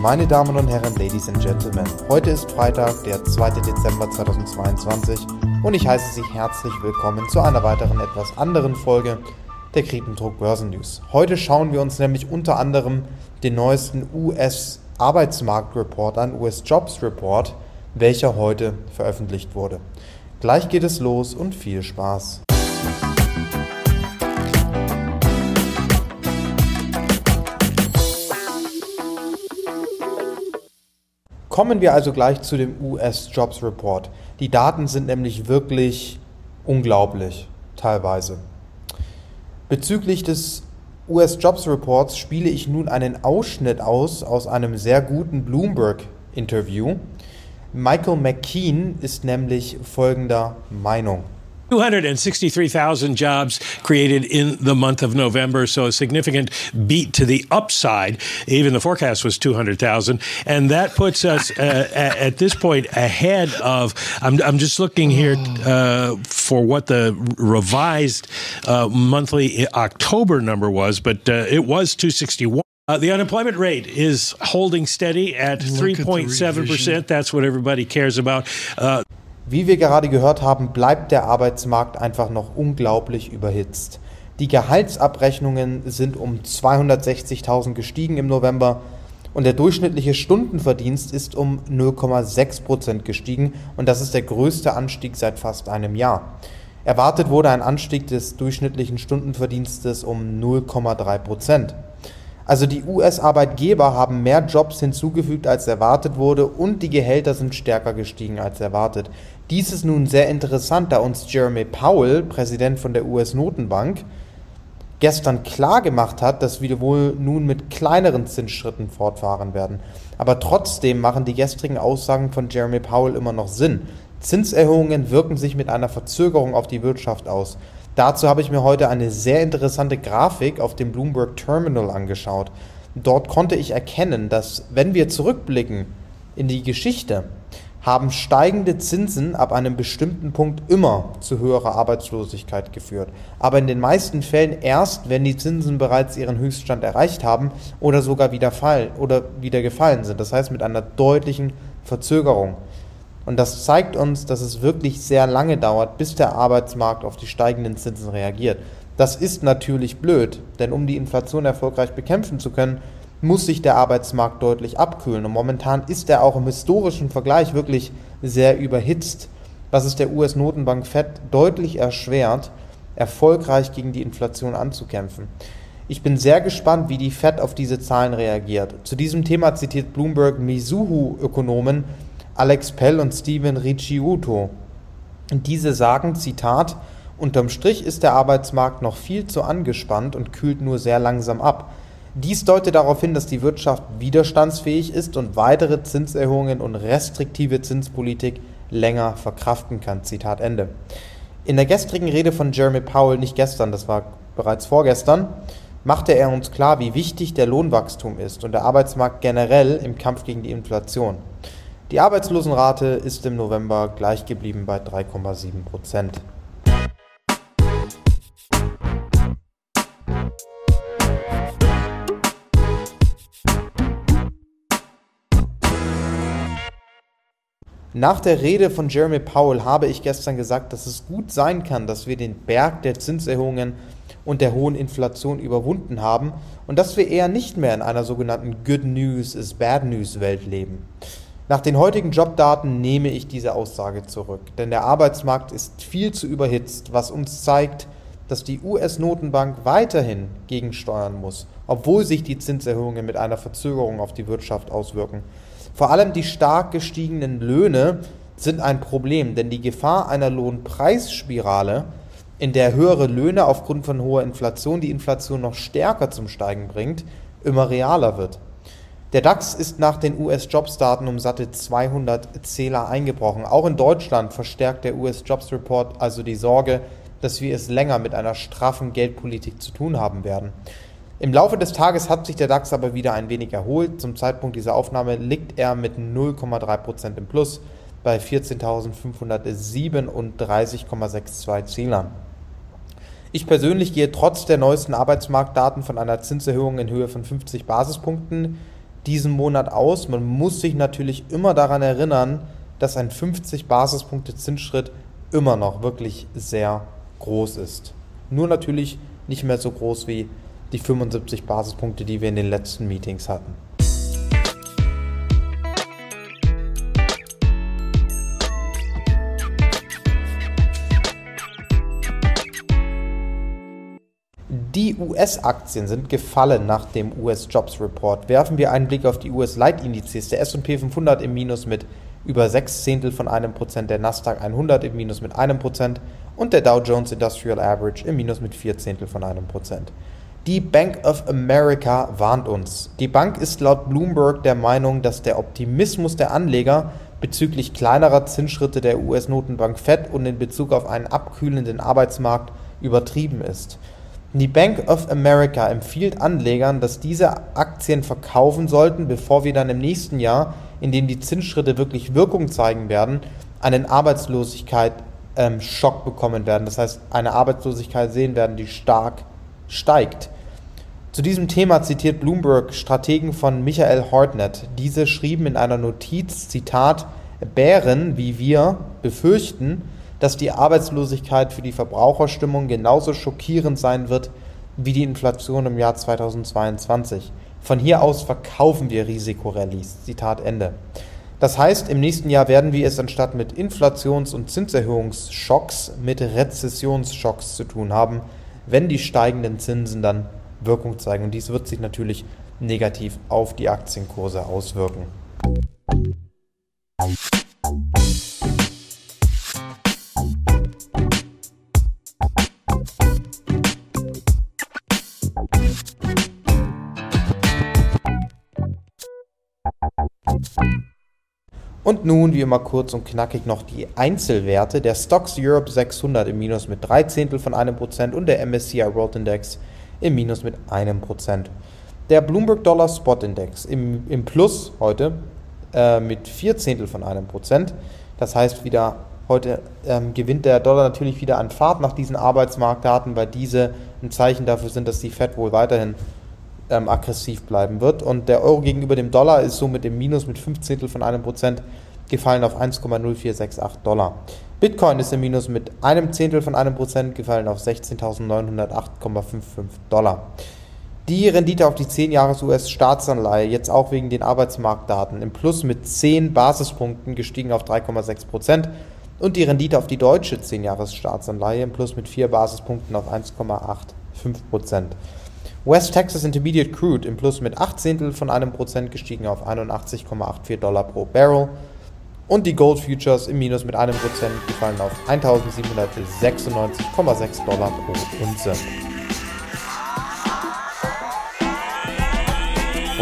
Meine Damen und Herren, Ladies and Gentlemen, heute ist Freitag, der 2. Dezember 2022 und ich heiße Sie herzlich willkommen zu einer weiteren etwas anderen Folge der Kriependruck Börsen News. Heute schauen wir uns nämlich unter anderem den neuesten US Arbeitsmarktreport an, US Jobs Report, welcher heute veröffentlicht wurde. Gleich geht es los und viel Spaß. Kommen wir also gleich zu dem US Jobs Report. Die Daten sind nämlich wirklich unglaublich, teilweise. Bezüglich des US Jobs Reports spiele ich nun einen Ausschnitt aus aus einem sehr guten Bloomberg-Interview. Michael McKean ist nämlich folgender Meinung. 263,000 jobs created in the month of November, so a significant beat to the upside. Even the forecast was 200,000, and that puts us uh, at this point ahead of. I'm, I'm just looking here uh, for what the revised uh, monthly October number was, but uh, it was 261. Uh, the unemployment rate is holding steady at 3.7%. That's what everybody cares about. Uh, Wie wir gerade gehört haben, bleibt der Arbeitsmarkt einfach noch unglaublich überhitzt. Die Gehaltsabrechnungen sind um 260.000 gestiegen im November und der durchschnittliche Stundenverdienst ist um 0,6 Prozent gestiegen und das ist der größte Anstieg seit fast einem Jahr. Erwartet wurde ein Anstieg des durchschnittlichen Stundenverdienstes um 0,3 Prozent. Also die US-Arbeitgeber haben mehr Jobs hinzugefügt, als erwartet wurde und die Gehälter sind stärker gestiegen als erwartet. Dies ist nun sehr interessant, da uns Jeremy Powell, Präsident von der US-Notenbank, gestern klar gemacht hat, dass wir wohl nun mit kleineren Zinsschritten fortfahren werden. Aber trotzdem machen die gestrigen Aussagen von Jeremy Powell immer noch Sinn. Zinserhöhungen wirken sich mit einer Verzögerung auf die Wirtschaft aus. Dazu habe ich mir heute eine sehr interessante Grafik auf dem Bloomberg Terminal angeschaut. Dort konnte ich erkennen, dass wenn wir zurückblicken in die Geschichte, haben steigende Zinsen ab einem bestimmten Punkt immer zu höherer Arbeitslosigkeit geführt. Aber in den meisten Fällen erst, wenn die Zinsen bereits ihren Höchststand erreicht haben oder sogar wieder fallen oder wieder gefallen sind. Das heißt mit einer deutlichen Verzögerung. Und das zeigt uns, dass es wirklich sehr lange dauert, bis der Arbeitsmarkt auf die steigenden Zinsen reagiert. Das ist natürlich blöd, denn um die Inflation erfolgreich bekämpfen zu können, muss sich der Arbeitsmarkt deutlich abkühlen. Und momentan ist er auch im historischen Vergleich wirklich sehr überhitzt, was es der US-Notenbank Fed deutlich erschwert, erfolgreich gegen die Inflation anzukämpfen. Ich bin sehr gespannt, wie die Fed auf diese Zahlen reagiert. Zu diesem Thema zitiert Bloomberg Mizuhu-Ökonomen Alex Pell und Steven Ricciuto. Diese sagen, Zitat, unterm Strich ist der Arbeitsmarkt noch viel zu angespannt und kühlt nur sehr langsam ab. Dies deutet darauf hin, dass die Wirtschaft widerstandsfähig ist und weitere Zinserhöhungen und restriktive Zinspolitik länger verkraften kann. Zitat Ende. In der gestrigen Rede von Jeremy Powell, nicht gestern, das war bereits vorgestern, machte er uns klar, wie wichtig der Lohnwachstum ist und der Arbeitsmarkt generell im Kampf gegen die Inflation. Die Arbeitslosenrate ist im November gleich geblieben bei 3,7 Prozent. Nach der Rede von Jeremy Powell habe ich gestern gesagt, dass es gut sein kann, dass wir den Berg der Zinserhöhungen und der hohen Inflation überwunden haben und dass wir eher nicht mehr in einer sogenannten Good News is Bad News Welt leben. Nach den heutigen Jobdaten nehme ich diese Aussage zurück, denn der Arbeitsmarkt ist viel zu überhitzt, was uns zeigt, dass die US-Notenbank weiterhin gegensteuern muss, obwohl sich die Zinserhöhungen mit einer Verzögerung auf die Wirtschaft auswirken. Vor allem die stark gestiegenen Löhne sind ein Problem, denn die Gefahr einer Lohnpreisspirale, in der höhere Löhne aufgrund von hoher Inflation die Inflation noch stärker zum Steigen bringt, immer realer wird. Der DAX ist nach den US-Jobs-Daten um satte 200 Zähler eingebrochen. Auch in Deutschland verstärkt der US-Jobs-Report also die Sorge, dass wir es länger mit einer straffen Geldpolitik zu tun haben werden. Im Laufe des Tages hat sich der DAX aber wieder ein wenig erholt. Zum Zeitpunkt dieser Aufnahme liegt er mit 0,3% im Plus bei 14.537,62 Zählern. Ich persönlich gehe trotz der neuesten Arbeitsmarktdaten von einer Zinserhöhung in Höhe von 50 Basispunkten diesen Monat aus. Man muss sich natürlich immer daran erinnern, dass ein 50 Basispunkte Zinsschritt immer noch wirklich sehr groß ist. Nur natürlich nicht mehr so groß wie die 75 Basispunkte, die wir in den letzten Meetings hatten. Die US-Aktien sind gefallen nach dem US-Jobs Report. Werfen wir einen Blick auf die US-Leitindizes. Der S&P 500 im Minus mit über 6 Zehntel von einem Prozent, der Nasdaq 100 im Minus mit einem Prozent und der Dow Jones Industrial Average im Minus mit 4 Zehntel von einem Prozent. Die Bank of America warnt uns. Die Bank ist laut Bloomberg der Meinung, dass der Optimismus der Anleger bezüglich kleinerer Zinsschritte der US-Notenbank Fed und in Bezug auf einen abkühlenden Arbeitsmarkt übertrieben ist. Die Bank of America empfiehlt Anlegern, dass diese Aktien verkaufen sollten, bevor wir dann im nächsten Jahr, in dem die Zinsschritte wirklich Wirkung zeigen werden, einen Arbeitslosigkeit-Schock ähm, bekommen werden. Das heißt, eine Arbeitslosigkeit sehen werden, die stark steigt. Zu diesem Thema zitiert Bloomberg Strategen von Michael Hartnett. Diese schrieben in einer Notiz, Zitat, Bären wie wir befürchten, dass die Arbeitslosigkeit für die Verbraucherstimmung genauso schockierend sein wird wie die Inflation im Jahr 2022. Von hier aus verkaufen wir Risikorallies. Zitat Ende. Das heißt, im nächsten Jahr werden wir es anstatt mit Inflations- und Zinserhöhungsschocks mit Rezessionsschocks zu tun haben, wenn die steigenden Zinsen dann Wirkung zeigen. Und dies wird sich natürlich negativ auf die Aktienkurse auswirken. Und nun, wie immer kurz und knackig, noch die Einzelwerte. Der Stocks Europe 600 im Minus mit 3 Zehntel von einem Prozent und der MSCI World Index im Minus mit einem Prozent. Der Bloomberg Dollar Spot Index im, im Plus heute äh, mit 4 Zehntel von einem Prozent. Das heißt wieder, heute ähm, gewinnt der Dollar natürlich wieder an Fahrt nach diesen Arbeitsmarktdaten, weil diese ein Zeichen dafür sind, dass die Fed wohl weiterhin ähm, aggressiv bleiben wird. Und der Euro gegenüber dem Dollar ist somit im Minus mit 5 Zehntel von einem Prozent gefallen auf 1,0468 Dollar. Bitcoin ist im Minus mit einem Zehntel von einem Prozent gefallen auf 16.908,55 Dollar. Die Rendite auf die 10 Jahres US-Staatsanleihe, jetzt auch wegen den Arbeitsmarktdaten, im Plus mit 10 Basispunkten gestiegen auf 3,6 Prozent und die Rendite auf die deutsche 10 Jahres Staatsanleihe im Plus mit 4 Basispunkten auf 1,85 Prozent. West Texas Intermediate Crude im Plus mit 8 Zehntel von einem Prozent gestiegen auf 81,84 Dollar pro Barrel. Und die Gold Futures im Minus mit einem Prozent gefallen auf 1796,6 Dollar pro Unze.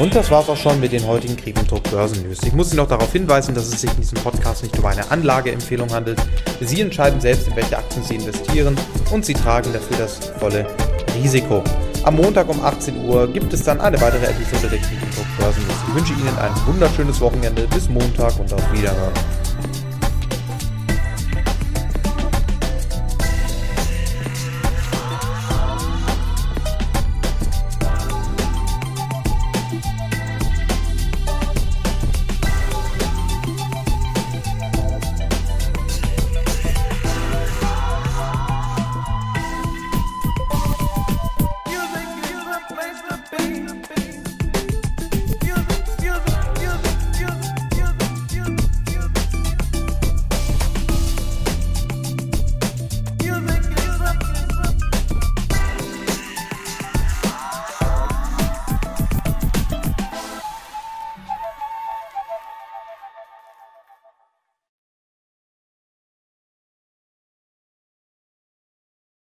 Und das war's auch schon mit den heutigen Krieg und Druck Börsen-News. Ich muss Sie noch darauf hinweisen, dass es sich in diesem Podcast nicht um eine Anlageempfehlung handelt. Sie entscheiden selbst, in welche Aktien Sie investieren und Sie tragen dafür das volle Risiko. Am Montag um 18 Uhr gibt es dann eine weitere Episode der Krieg und Börsen. Ich wünsche Ihnen ein wunderschönes Wochenende. Bis Montag und auf Wiederhören.